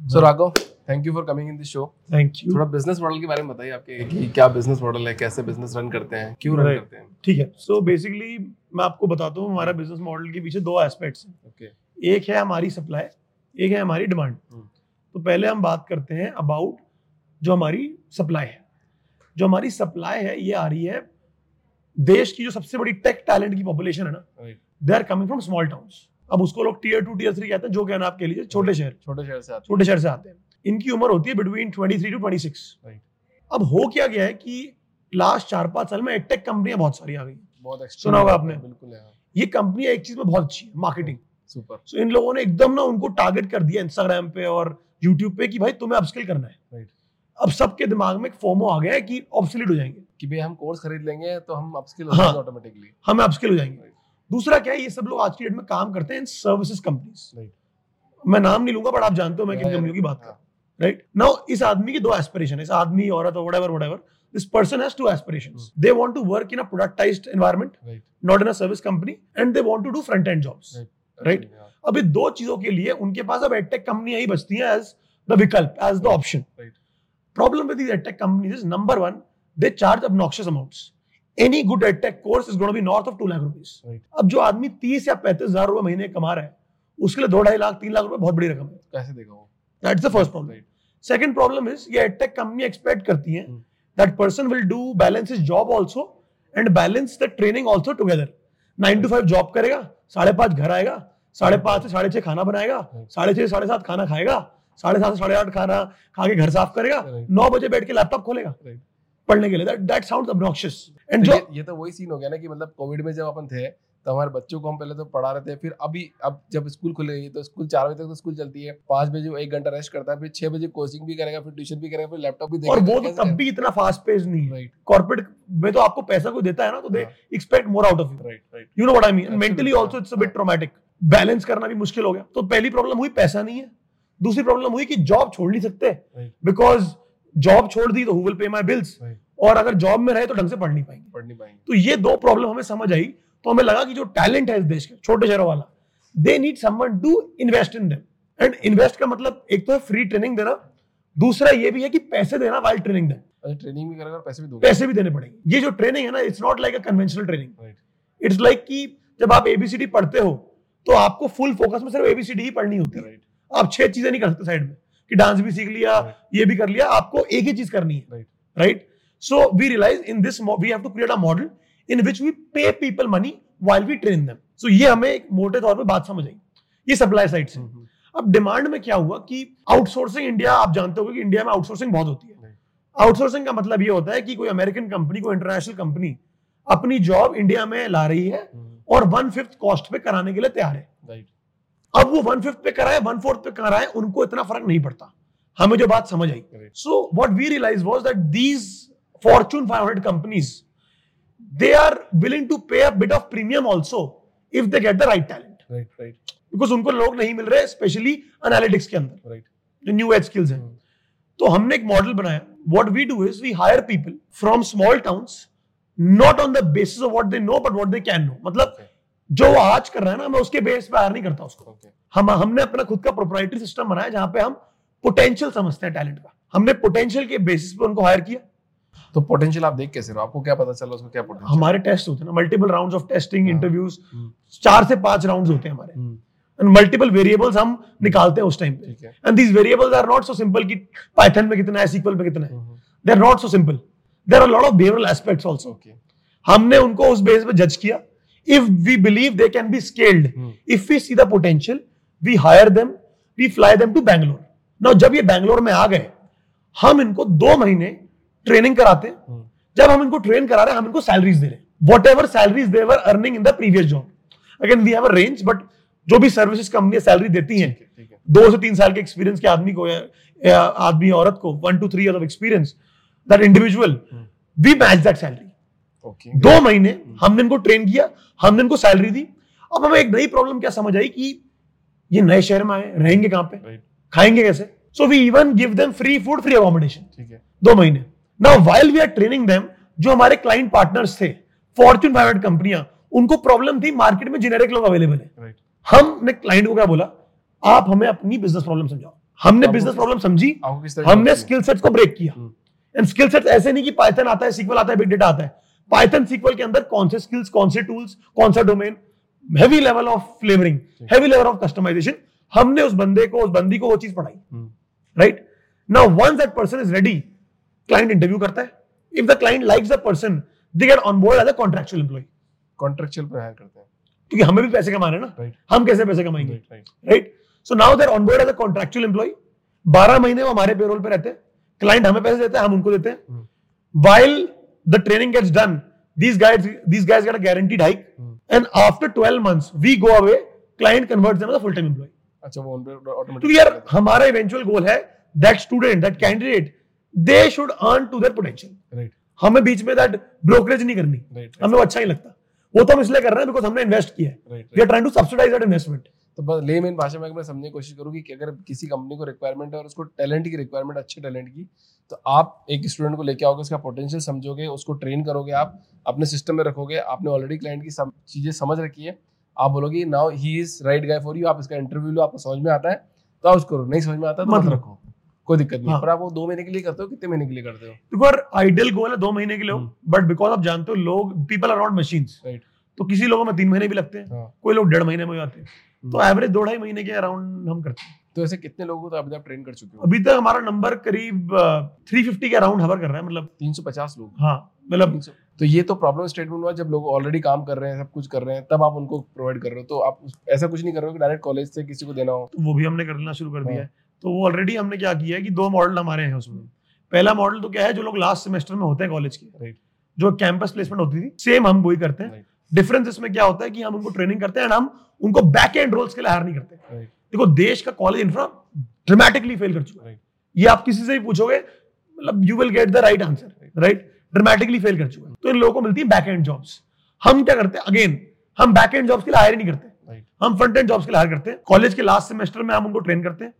So Raghav thank you for coming in this show thank you थोड़ा business model के बारे में बताइए आपके कि क्या बिज़नेस मॉडल है कैसे बिज़नेस रन करते हैं क्यों रन करते हैं? ठीक है। सो बेसिकली मैं आपको बताता हूँ हमारा बिज़नेस मॉडल के पीछे दो एस्पेक्ट्स हैं। ओके एक है हमारी सप्लाई एक है हमारी डिमांड हम्म। तो पहले हम बात करते हैं अबाउट जो हमारी सप्लाई है। जो हमारी सप्लाई है ये आ रही है देश की जो सबसे बड़ी टेक टैलेंट की पॉपुलेशन है ना they are coming from small towns अब उसको लोग टीयर टू टीयर थ्री कहते हैं जो कहना आप कह लीजिए छोटे शहर छोटे शहर से छोटे शहर से आते हैं। इनकी उम्र होती है between twenty three to twenty six अब हो क्या गया है कि लास्ट चार पाँच साल में एटेक कंपनियाँ बहुत सारी आ गई। बहुत सुना होगा आपने? बिल्कुल हाँ। ये कंपनियाँ एक चीज़ में बहुत अच्छी है मार्केटिंग सुपर सो इन लोगों ने एकदम ना उनको टारगेट कर दिया इंस्टाग्राम पे और यूट्यूब पे कि भाई तुम्हें अपस्किल करना है. अब सबके दिमाग में एक फोमो आ गया है कि ऑब्सोलीट हो जाएँगे। कि भाई हम कोर्स खरीद लेंगे तो हम अपस्किल हो हाँ। जाएँगे ऑटोमेटिकली हम अपस्किल हो जाएँगे. दूसरा क्या है ये सब लोग आज की डेट में काम करते हैं इन सर्विसेज़ कंपनीज़ Right. मैं नाम नहीं लूँगा बट आप जानते हो मैं किन कंपनियों की बात कर हाँ, राइट नाउ इस आदमी की दो एस्पिरेशन इस आदमी औरत whatever whatever this person has two aspirations they want to work in a productized environment Right. Not in a service company and they want to do front end jobs Right. अब इन दो चीज़ों के लिए उनके पास अब एडटेक कंपनियाँ ही बचती हैं एज द विकल्प as the option. Problem with edtech companies is number one they charge obnoxious amounts any good edtech course is gonna be north of two lakh rupees अब जो आदमी तीस या पैंतीस हज़ार रुपए महीने कमा रहा है उसके लिए दो ढाई लाख तीन लाख रुपए बहुत बड़ी रकम है। कैसे देगा वो? That's the first problem second problem is ये एडटेक कंपनी एक्सपेक्ट करती हैं. That person will do balance his job also and balance the training also together nine to five job करेगा साढ़े पाँच घर आएगा साढ़े पाँच से साढ़े छह खाना बनाएगा साढ़े छह से साढ़े सात खाना खाएगा साढ़े सात से साढ़े आठ खाना खा के घर साफ़ करेगा नौ बजे बैठ के लैपटॉप खोलेगा. पढ़ने के लिए। That sounds obnoxious. एंड तो जो ये, ये तो वही सीन हो गया ना कि मतलब कोविड में जब अपन थे तो हमारे बच्चों को हम पहले तो पढ़ा रहे थे फिर अभी अब जब स्कूल खुलेगी तो स्कूल चार बजे तक तो स्कूल चलती है। पाँच बजे वो एक घंटा रेस्ट करता है फिर छह बजे कोचिंग भी करेगा फिर ट्यूशन भी करेगा फिर लैपटॉप भी और वो तो तब भी इतना फास्ट पेस नहीं है। राइट कॉर्पोरेट में तो आपको पैसा कोई देता है ना तो they. Expect more out of you right right you know what I mean mentally. Also it's a bit traumatic balance करना भी मुश्किल हो गया। तो पहली प्रॉब्लम हुई पैसा नहीं है। दूसरी प्रॉब्लम हुई कि जॉब छोड़ नहीं सकते। Right. जॉब छोड़ दी तो who will pay my bills और अगर जॉब में रहे तो ढंग से पढ़ नहीं पाएँगे। पढ़ नहीं पाएँगे। तो ये दो प्रॉब्लम हमें समझ आई। तो हमें लगा कि जो टैलेंट है इस देश के छोटे शहरों वाला they need someone to invest in them and invest का मतलब एक तो है फ्री ट्रेनिंग देना दूसरा ये भी है कि पैसे देना वाइल ट्रेनिंग अच्छा ट्रेनिंग भी करेगा पैसे भी दोगे। पैसे भी देने पड़ेंगे। ये जो ट्रेनिंग है ना it's not like a conventional training it's like कि जब आप एबीसीडी पढ़ते हो तो आपको फुल फोकस में सिर्फ़ एबीसीडी ही पढ़नी होती है। राइट आप छह चीज़ें नहीं कर सकते साइड में। कि डांस भी सीख लिया ये भी कर लिया आपको एक ही चीज़ करनी है। Right. Right so we realize in this we have to create a model in which we pay people money while we train them so ये हमें एक मोटे तौर पे बात समझ आई। ये सप्लाई साइड से। हम्म, अब डिमांड में क्या हुआ कि आउटसोर्सिंग इंडिया आप जानते हो कि इंडिया में आउटसोर्सिंग बहुत होती है। आउटसोर्सिंग का मतलब ये होता है कि कोई अमेरिकन कंपनी कोई इंटरनेशनल कंपनी अपनी जॉब इंडिया में ला रही है हम्म, और वन फिफ्थ कॉस्ट पे कराने के लिए तैयार है। राइट अब वो वन फिफ्थ पे कराए वन फोर्थ पे कराए उनको इतना फ़र्क नहीं पड़ता। हमें जो बात समझ आई। So what we realize was that these Fortune 500 companies they are willing to pay a bit of premium also if they get the right talent right right because उनको लोग नहीं मिल रहे स्पेशली एनालिटिक्स के अंदर। राइट जो new age skills हैं। तो हमने एक मॉडल बनाया। What we do is we hire people from small towns not on the basis of what they know but what they can know मतलब जो वो आज कर रहा है ना मैं उसके बेस पे हायर नहीं करता उसको। हम हमने अपना खुद का प्रोप्राइटरी सिस्टम बनाया जहाँ पे हम पोटेंशियल समझते हैं टैलेंट का। हमने पोटेंशियल के बेसिस पे उनको हायर किया। तो पोटेंशियल आप देख कैसे रहे आपको क्या पता चला उसको क्या पोटेंशियल हमारे टेस्ट होते हैं ना multiple rounds of testing. Interviews चार से पाँच राउंड्स होते हैं हमारे। एंड मल्टीपल वेरिएबल्स हम निकालते हैं उस टाइम पे। And these variables are not so simple कि पाइथन में कितना है सीक्वल में कितना है। They are not so simple there are lot of behavioural aspects also हमने उनको उस बेस पे जज किया। If we believe they can be scaled hmm, if we see the potential we hire them we fly them to Bangalore now जब ये बैंगलोर में आ गए हम इनको दो महीने ट्रेनिंग कराते हम्म, जब हम इनको ट्रेन करा रहे हैं हम इनको सैलरीज दे रहे हैं। Whatever salaries they were earning in the previous job again we have a range but जो भी सर्विसेज़ कंपनी सैलरी देती हैं। दो से तीन साल के एक्सपीरियंस के आदमी को आदमी औरत को one two three year of experience that individual we match that salary okay दो महीने हमने इनको ट्रेन किया हमने इनको सैलरी दी। अब हमें एक नई प्रॉब्लम क्या समझ आई कि ये नए शहर में आए रहेंगे कहाँ पे? राइट खाएँगे कैसे? So we even give them free food free accommodation ठीक है। दो महीने। Now while we are training them जो हमारे क्लाइंट पार्टनर्स थे फॉर्च्यून 500 कंपनियाँ उनको प्रॉब्लम थी मार्केट में जेनेरिक लोग अवेलेबल है। राइट हमने क्लाइंट को क्या बोला? आप हमें अपनी बिज़नेस प्रॉब्लम समझाओ। हमने बिज़नेस प्रॉब्लम समझी। हमने स्किल सेट्स को ब्रेक किया। एंड स्किल सेट्स ऐसे नहीं कि पाइथन आता है सीक्वल आता है बिग डेटा आता है। पाइथन सीक्वल के अंदर कौन से स्किल्स कौन से टूल्स कौन सा domain heavy level of flavouring heavy level of customisation हमने उस बंदे को उस बंदी को वो चीज़ पढ़ाई। Right now once that person is ready client interview करता है। If the client likes the person they get on board as a contractual employee contractual पे हायर करते हैं। क्योंकि हमें भी पैसे कमाने ना। Right. हम कैसे पैसे कमाएँगे? Right so now they're on board as a contractual employee बारह महीने वो हमारे पेरोल पे रहते हैं। क्लाइंट हमें पैसे देते हैं हम उनको देते हैं। हम्म। The training gets done these guys these guys get a guaranteed hike. Hmm. and after 12 months we go away client converts them as a full time employee. अच्छा वो पे तो यार हमारा इवेंचुअल गोल है that student that candidate they should earn to their potential right हमें बीच में दैट ब्रोकरेज नहीं करनी। राइट हमें वो अच्छा नहीं लगता। वो तो हम इसलिए कर रहे हैं बिकॉज़ हमने इन्वेस्ट किया है। We are trying to subsidise that investment तो बस ले मेन भाषा में मैं समझने की कोशिश करूँ कि अगर किसी कंपनी को रिक्वायरमेंट है और उसको टैलेंट की रिक्वायरमेंट अच्छे टैलेंट की तो आप एक स्टूडेंट को लेके आओगे उसका पोटेंशियल समझोगे उसको ट्रेन करोगे आप अपने सिस्टम में रखोगे आपने ऑलरेडी क्लाइंट की सब चीज़ें समझ रखी है आप बोलोगे now he is right guy for you आप इसका इंटरव्यू लो आपको समझ में आता है तो आप उसको नहीं समझ में आता तो मत रखो। कोई दिक्कत नहीं है। पर आप वो दो महीने के लिए करते हो कितने महीने के लिए करते हो? बिकॉज़ आइडियल गोल है दो महीने के लिए हम्म। बट बिकॉज़ आप जानते हो लोग people are not machine right तो किसी लोगों में तीन महीने भी लगते हैं। हाँ। कोई लोग डेढ़ महीने में आते हैं। तो। एवरेज दो ढाई महीने के अराउंड हम करते हैं। तो ऐसे कितने लोगों को तो अभी आप ट्रेन कर चुके हो? अभी तक हमारा नंबर करीब थ्री फिफ्टी के अराउंड हवर कर रहा है मतलब तीन सौ पचास लोग। हाँ मतलब तो ये तो प्रॉब्लम स्टेटमेंट हुआ जब लोग ऑलरेडी काम कर रहे हैं सब कुछ कर रहे हैं तब आप उनको प्रोवाइड कर रहे हो। तो आप ऐसा कुछ नहीं कर रहे हो कि डायरेक्ट कॉलेज से किसी को देना हो। तो वो भी हमने करना शुरू कर दिया हाँ। है। तो वो ऑलरेडी हमने क्या किया है कि दो मॉडल हमारे हैं उसमें। पहला मॉडल तो क्या है जो लोग लास्ट सेमेस्टर में होते हैं कॉलेज के। राइट जो कैंपस प्लेसमेंट होती थी सेम हम वही करते हैं। डिफरेंस इसमें क्या होता है कि हम उनको ट्रेनिंग करते हैं एंड हम उनको बैक एंड रोल्स के लिए हायर नहीं करते। देखो देश का कॉलेज इंफ्रा ड्रामेटिकली फेल कर चुका है। ये आप किसी से भी पूछोगे मतलब you will get the right answer right dramatically fail कर चुका है। तो इन लोगों को मिलती है बैक एंड जॉब्स हम क्या करते हैं? अगेन हम बैक एंड जॉब्स के लिए हायर नहीं करते। हम फ्रंट एंड जॉब्स के लिए हायर करते हैं। कॉलेज के लास्ट सेमेस्टर में हम उनको ट्रेन करते हैं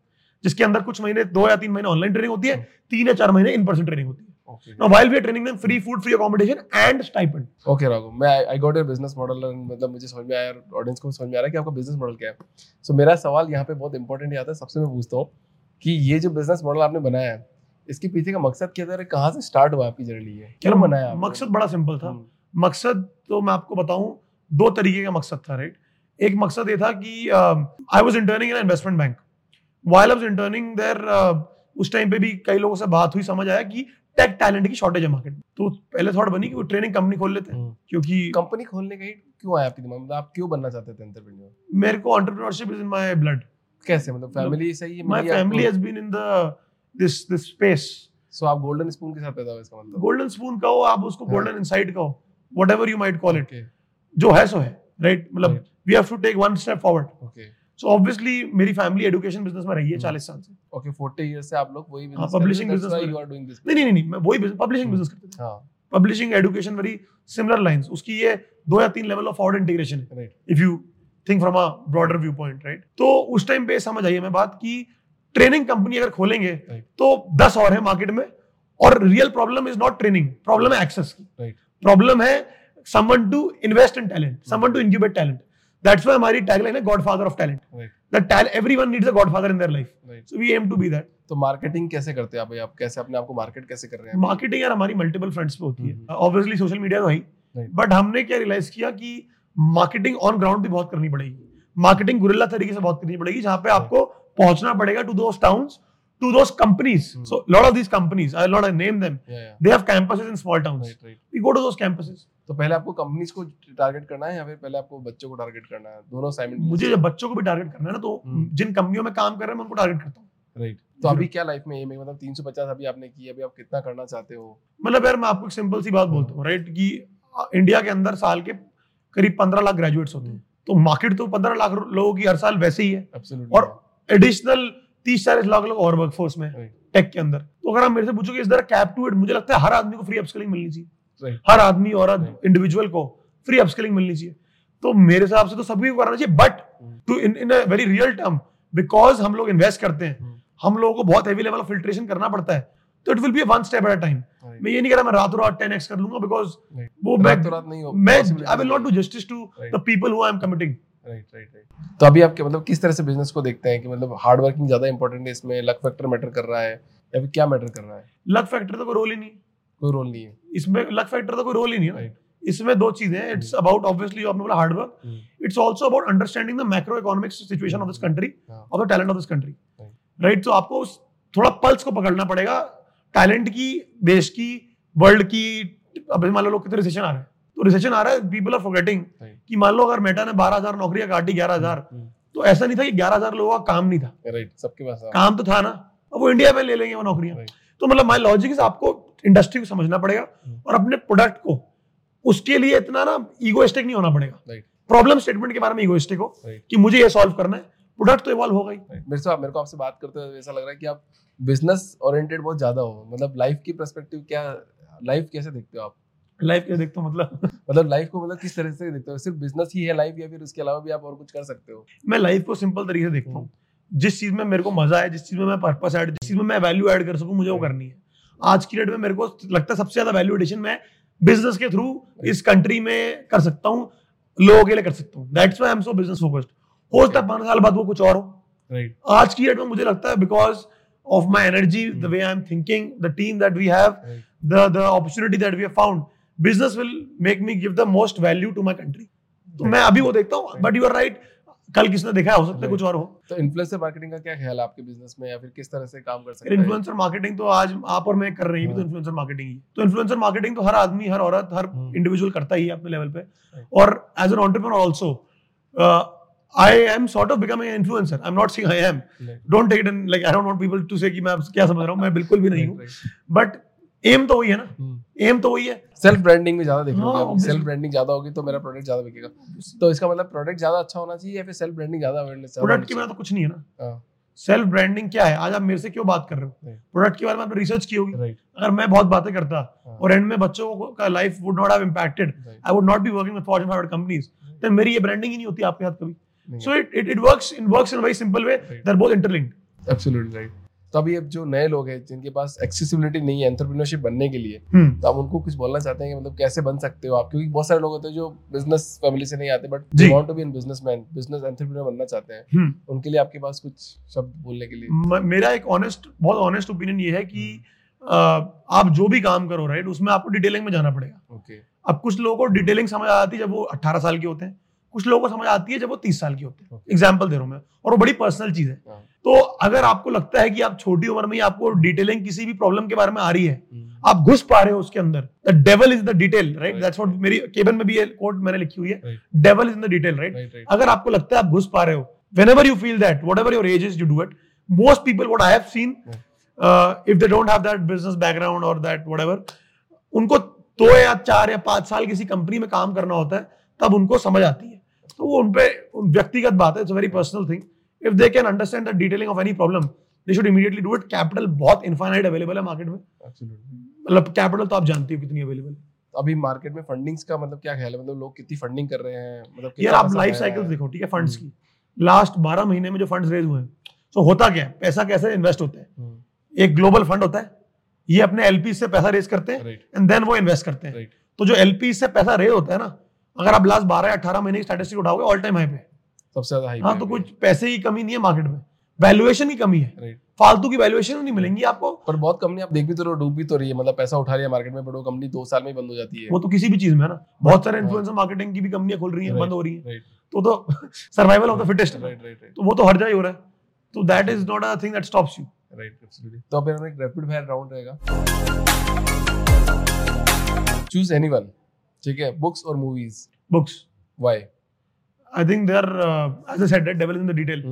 जिसके अंदर कुछ महीने दो या तीन महीने ऑनलाइन ट्रेनिंग होती है तीन या चार महीने इन पर्सन ट्रेनिंग होती है। Okay Now, while we are training them, free food, free accommodation, and stipend. Okay Raghav मैं I got your business model मतलब मुझे समझ में आया ऑडियंस को समझ में आ रहा है कि आपका बिज़नेस मॉडल क्या है। सो मेरा सवाल यहाँ पे बहुत इंपॉर्टेंट आता है सबसे मैं पूछता हूँ कि ये जो बिज़नेस मॉडल आपने बनाया है इसके पीछे का मकसद क्या था कहाँ से स्टार्ट हुआ आपकी जर्नी है क्यों बनाया आपने? मकसद बड़ा सिंपल था। हम्म, मकसद तो मैं आपको बताऊँ दो तरीके का मकसद था राइट एक मकसद ये था कि I was interning in investment bank while I was interning there उस टाइम पे भी कई लोगों से बात हुई समझ आया कि टेक टैलेंट की शॉर्टेज है मार्केट में। तो पहले थॉट बनी कि वो ट्रेनिंग कंपनी खोल लेते हैं हम्म। क्योंकि कंपनी खोलने का ही क्यों आया आपके दिमाग में? मतलब आप क्यों बनना चाहते थे एंटरप्रेन्योर मेरे को entrepreneurship is in my blood कैसे? मतलब फैमिली सही है my family has been in the this this space so आप गोल्डन स्पून के साथ पैदा हुए इसका मतलब? गोल्डन स्पून कहो आप उसको हाँ। गोल्डन इनसाइट कहो whatever you might call it जो है सो है राइट मतलब we have to take one step forward okay so obviously मेरी फैमिली एजुकेशन बिज़नेस में रही है चालीस साल से। ओके 40 इयर्स से आप लोग वही हाँ, बिज़नेस में- डूइंग दिस नहीं नहीं नहीं मैं वही पब्लिशिंग Hmm. बिज़नेस करते थे। Publishing education very similar lines उसकी ये दो या तीन लेवल ऑफ़ फॉरवर्ड इंटीग्रेशन है। Right if you think from a broader viewpoint right तो उस टाइम पे समझ आई हमें बात कि ट्रेनिंग कंपनी अगर खोलेंगे Right. तो दस और है मार्केट में और real problem is not training problem है एक्सेस की. प्रॉब्लम है someone to invest in talent someone to incubate talent that's why हमारी टैगलाइन है godfather of talent that everyone needs a godfather in their life so we aim to be that तो marketing कैसे करते हैं आप? भाई आप कैसे अपने आप को मार्केट कैसे कर रहे हैं? मार्केटिंग यार हमारी मल्टीपल फ्रंट्स पे होती है। ऑब्वियसली सोशल मीडिया तो है बट हमने क्या रियलाइज़ किया कि मार्केटिंग ऑन ग्राउंड भी बहुत करनी पड़ेगी. मार्केटिंग गुरिल्ला तरीके से बहुत करनी पड़ेगी जहाँ पे आपको पहुँचना पड़ेगा to those towns to those companies. So lot of these companies I not name them they have campuses in small towns we go to those campuses तो पहले आपको कंपनीज़ को टारगेट करना है या फिर पहले आपको बच्चों को टारगेट करना है? दोनों साइमल्टेनियसली मुझे जब बच्चों को भी टारगेट करना है ना तो Hmm. जिन कंपनियों में काम कर रहे हैं मैं उनको टारगेट करता हूँ। राइट तो अभी क्या लाइफ में एम है? मतलब 350 अभी आपने की अभी आप कितना करना चाहते हो? मतलब यार मैं आपको एक सिंपल सी बात बोलता हूँ राइट कि इंडिया के अंदर साल के करीब पंद्रह लाख ग्रेजुएट्स होते हैं। तो मार्केट तो पंद्रह लाख लोगों की हर साल वैसे ही है। एब्सोल्युटली और एडिशनल तीस चालीस लाख लोग और वर्कफोर्स में टेक के अंदर। तो अगर आप मेरे से पूछोगे इस तरह कैप टू इट मुझे लगता है हर आदमी को फ्री अपस्किलिंग मिलनी चाहिए। Right. हर आदमी और इंडिविजुअल को फ्री अपस्किलिंग मिलनी चाहिए। तो मेरे हिसाब से तो सभी को करना चाहिए but. To in in a very real term because हम लोग इन्वेस्ट करते हैं Hmm. हम लोगों को बहुत हैवी लेवल ऑफ़ फिल्ट्रेशन करना पड़ता है। तो it will be one step at a time मैं ये नहीं कह रहा मैं रातों रात टेन एक्स कर लूँगा बिकॉज़ वो मैं रात नहीं मैं I will not do justice to the people who I am committing right right right तो अभी आपके मतलब किस तरह से बिज़नेस को देखते हैं कि मतलब हार्ड वर्किंग ज़्यादा इंपॉर्टेंट है इसमें लक फैक्टर मैटर कर रहा है या फिर क्या मैटर कर रहा है? लक फैक्टर तो कोई रोल ही नहीं। कोई रोल नहीं है। इसमें लक फैक्टर तो कोई रोल ही नहीं है इसमें दो चीज़ें हैं। इट्स अबाउट ऑब्वियसली आपने बोला hard work it's also about understanding the macro economic situation of this country. Of the talent of this country right तो आपको उस- थोड़ा पल्स को पकड़ना पड़ेगा। टैलेंट की देश की वर्ल्ड की अभी मान लो कितने रिसेशन आ रहे हैं। तो रिसेशन आ रहा है पीपल आर फॉरगेटिंग कि मान लो अगर मेटा ने बारह हज़ार नौकरियाँ काटी ग्यारह हज़ार तो ऐसा नहीं था कि ग्यारह हज़ार लोगों का काम नहीं था। राइट सबके पास। काम तो था ना। अब वो इंडिया में ले लेंगे वो नौकरियाँ। तो मतलब माई लॉजिक इज़ आपको इंडस्ट्री को समझना पड़ेगा। और अपने प्रोडक्ट को उसके लिए इतना ना ईगोइस्टिक नहीं होना पड़ेगा। प्रॉब्लम स्टेटमेंट के बारे में ईगोइस्टिक हो कि मुझे ये सॉल्व करना है। प्रोडक्ट तो इवॉल्व होगा ही मेरे से मेरे को आपसे बात करते हुए ऐसा लग रहा है कि आप बिज़नेस ओरिएंटेड बहुत ज़्यादा हो। मतलब लाइफ की पर्सपेक्टिव क्या लाइफ कैसे देखते हो आप? लाइफ के देखते हो मतलब? मतलब लाइफ को मतलब किस तरह से देखते हो? सिर्फ़ बिज़नेस ही है लाइफ या फिर उसके अलावा भी आप और कुछ कर सकते हो? मैं लाइफ को सिंपल तरीके से देखता हूँ। जिस चीज़ में मेरे को मज़ा है जिस चीज़ में मैं पर्पस ऐड जिस चीज़ में मैं वैल्यू ऐड कर सकूँ मुझे वो करनी है। आज की डेट में मेरे को लगता है सबसे ज़्यादा वैल्यू एडिशन मैं बिज़नेस के थ्रू इस कंट्री में कर सकता हूँ लोगों के लिए कर सकता हूँ। That's why am so business focused हो सकता है पाँच साल बाद वो कुछ और हो। राइट आज की डेट में मुझे लगता है because of my energy the way I am thinking the team that we have Right. the the opportunity that we have found business will make me give the most value to my country तो मैं अभी वो देखता हूँ but you are right कल किसने देखा हो? सकता है कुछ और हो। तो इन्फ्लुएंसर मार्केटिंग का क्या ख्याल है आपके बिज़नेस में? या फिर किस तरह से काम कर सकते हैं? इन्फ्लुएंसर मार्केटिंग तो आज आप और मैं कर रहे हैं तो हाँ। इन्फ्लुएंसर मार्केटिंग ही। तो इन्फ्लुएंसर मार्केटिंग तो हर आदमी हर औरत हर। इंडिविजुअल करता ही है अपने लेवल पे। और as an entrepreneur also I am sort of becoming influencer I am not saying I am. Don't take it in like I don't want people to say कि मैं क्या समझ रहा हूँ मैं बिल्कुल भी नहीं हूँ. बट एम तो वही है ना? हम्म। एम तो वही है। सेल्फ ब्रांडिंग में ज़्यादा देख हाँ, लोगे सेल्फ ब्रांडिंग ज़्यादा होगी तो मेरा प्रोडक्ट ज़्यादा बिकेगा। तो इसका मतलब प्रोडक्ट ज़्यादा अच्छा होना चाहिए या फिर सेल्फ ब्रांडिंग ज़्यादा अवेयरनेस प्रोडक्ट के बिना तो कुछ नहीं है ना। हाँ। सेल्फ ब्रांडिंग क्या है? आज आप मेरे से क्यों बात कर रहे हो? प्रोडक्ट के बारे में आपने रिसर्च की होगी। अगर मैं बहुत बातें करता हाँ। और एंड में बच्चों को life would not have impacted I would not be working with fortune 500 companies then मेरी ये ब्रांडिंग ही नहीं होती आपके हाथ कभी। So it it works in works in very simple way. They are both interlinked absolutely right तो अभी अब जो नए लोग हैं जिनके पास एक्सेसिबिलिटी नहीं है एंटरप्रेन्योरशिप बनने के लिए हम्म। तो आप उनको कुछ बोलना चाहते हैं कि मतलब कैसे बन सकते हो आप? क्योंकि बहुत सारे लोग होते हैं जो बिज़नेस फैमिली से नहीं आते but. Want to be an businessman business entrepreneur बनना चाहते हैं। हम्म। उनके लिए आपके पास कुछ शब्द बोलने के लिए। मेरा एक ऑनेस्ट बहुत ऑनेस्ट ओपिनियन ये है कि आप जो भी काम करो राइट उसमें आपको डिटेलिंग में जाना पड़ेगा। ओके अब कुछ लोगों को डिटेलिंग समझ आ जाती है जब वो 18 साल के होते हैं। कुछ लोगों को समझ आती है जब वो 30 साल के होते हैं. एग्ज़ाम्पल दे रहा हूँ मैं। और वो बड़ी पर्सनल चीज़ है। हाँ। तो अगर आपको लगता है कि आप छोटी उम्र में ही आपको डिटेलिंग किसी भी प्रॉब्लम के बारे में आ रही है हम्म। आप घुस पा रहे हो उसके अंदर। The devil is the detail right that's what मेरी केबन में भी ये कोट मैंने लिखी हुई है। Devil is in the detail right अगर आपको लगता है आप घुस पा रहे हो whenever you feel that whatever your age is you do it. Most people what i have seen Yeah. uh, if they don't have that business background or that whatever उनको दो या चार या पाँच साल किसी कंपनी में काम करना होता है तब उनको समझ आती है। तो वो उनपे व्यक्तिगत बात है it's very personal thing if they can understand the detailing of any problem they should immediately do it capital बहुत इनफाइनाइट अवेलेबल है मार्केट में। मतलब कैपिटल तो आप जानते हो कितनी अवेलेबल है। अभी मार्केट में फंडिंग्स का मतलब क्या ख्याल है? मतलब लोग कितनी फंडिंग कर रहे हैं? मतलब यार आप लाइफ साइकिल देखो ठीक है फंड्स की। लास्ट बारह महीने में जो फंड्स रेज हुए हैं तो होता क्या है? पैसा कैसे इन्वेस्ट होता है? हम्म, एक ग्लोबल फंड होता है ये अपने एलपी से पैसा रेज करते हैं एंड देन वो इन्वेस्ट करते हैं। तो जो एलपी से पैसा रेज होता है ना अगर आप लास्ट बारह या अठारह महीने की स्टैटिस्टिक उठाओगे ऑल टाइम हाई पे सबसे ज़्यादा हाई हाँ तो कुछ पैसे की कमी नहीं है मार्केट में। वैल्यूएशन की कमी है। फालतू की वैल्यूएशन नहीं मिलेंगी आपको। पर बहुत कंपनी आप देख भी तो रहे हो डूब भी तो रही है। मतलब पैसा उठा रही है मार्केट में बट वो कंपनी दो साल में बंद हो जाती है। वो तो किसी भी चीज़ में है ना। बहुत सारे। इन्फ्लुएंसर मार्केटिंग की भी कंपनियाँ खुल रही हैं. बंद हो रही हैं। तो तो survival of the fittest right right तो वो तो हर जगह हो रहा है। तो that is not a thing that stops you right absolutely तो अब एक रैपिड फायर राउंड रहेगा। चूज़ एनीवन ठीक है? बुक्स और movies books why I think they are as I said devil in the detail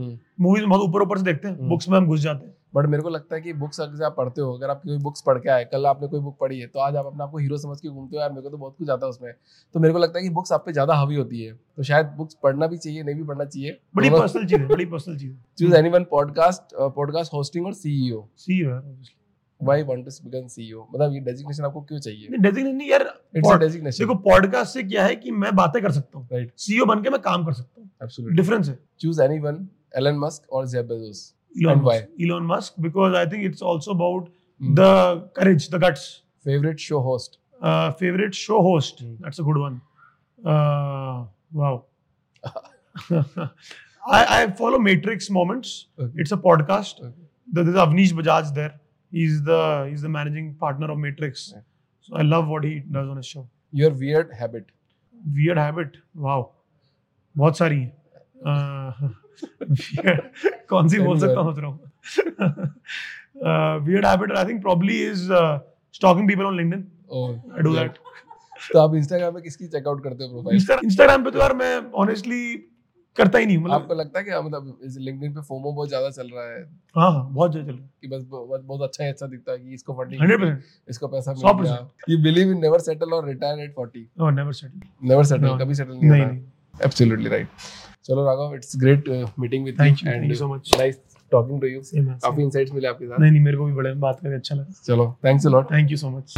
movies बहुत ऊपर ऊपर से देखते हैं। बुक्स में हम घुस जाते हैं। बट मेरे को लगता है कि बुक्स अगर आप पढ़ते हो अगर आप कोई बुक्स पढ़ के आए कल आपने कोई बुक पढ़ी है तो आज आप अपने आप को हीरो समझ के घूमते हो यार मेरे को तो बहुत कुछ आता है उसमें। तो मेरे को लगता है कि बुक्स आप पे ज़्यादा हावी होती है। तो शायद बुक्स पढ़ना भी चाहिए नहीं भी पढ़ना चाहिए। बड़ी पर्सनल चीज़ है बड़ी पर्सनल चीज़ है। Choose anyone podcast podcast hosting और सीईओ सी यू यार why want to become CEO मतलब ये डेजिग्नेशन आपको क्यों चाहिए नहीं डेजिग्नेशन नहीं यार इट्स अ डेजिग्नेशन देखो पॉडकास्ट से क्या है कि मैं बातें कर सकता हूँ राइट सीईओ बन के मैं काम कर सकता हूँ एब्सोल्युटली डिफरेंस है चूज़ एनीवन एलन मस्क और Jeff Bezos Elon? Musk. Elon Musk because I think it's also about Hmm. the courage, the guts. Favourite show host Uh, favorite show host. Hmm. That's a good one. Uh, wow. I, I follow Matrix Moments. Okay. It's a podcast. Okay. There- There's Avnish Bajaj there. He's the he's the managing partner of Matrix. Okay. So I love what he does on his show. Your weird habit. Weird habit. Wow. बहुत सारी हैं. Uh, कौन सी बोल सकता हूँ हूँ. Uh, weird habit I think probably is uh, stalking people on LinkedIn. Oh, I do that. तो आप इंस्टाग्राम पे किसकी चेकआउट करते हो प्रोफ़ाइल Insta- पे तो यार मैं honestly करता ही नहीं मतलब आपको लगता है कि हाँ, मतलब इस लिंक्डइन पे फोमो बहुत ज़्यादा चल रहा है हाँ हाँ बहुत ज़्यादा चल रहा है कि बस बहुत बहुत अच्छा ही अच्छा दिखता है कि इसको फंडिंग है. Hundred percent. इसको पैसा मिल गया you believe in never settle और retire at 40 Oh, never settle. Never settle कभी सेटल नहीं नहीं एब्सोल्युटली राइट चलो Raghav it's great meeting with. Thank you so much. Nice talking to you काफ़ी. इंसाइट्स मिले आपके साथ नहीं नहीं मेरे को भी बड़े बात करके अच्छा लगा चलो thanks a lot thank you so much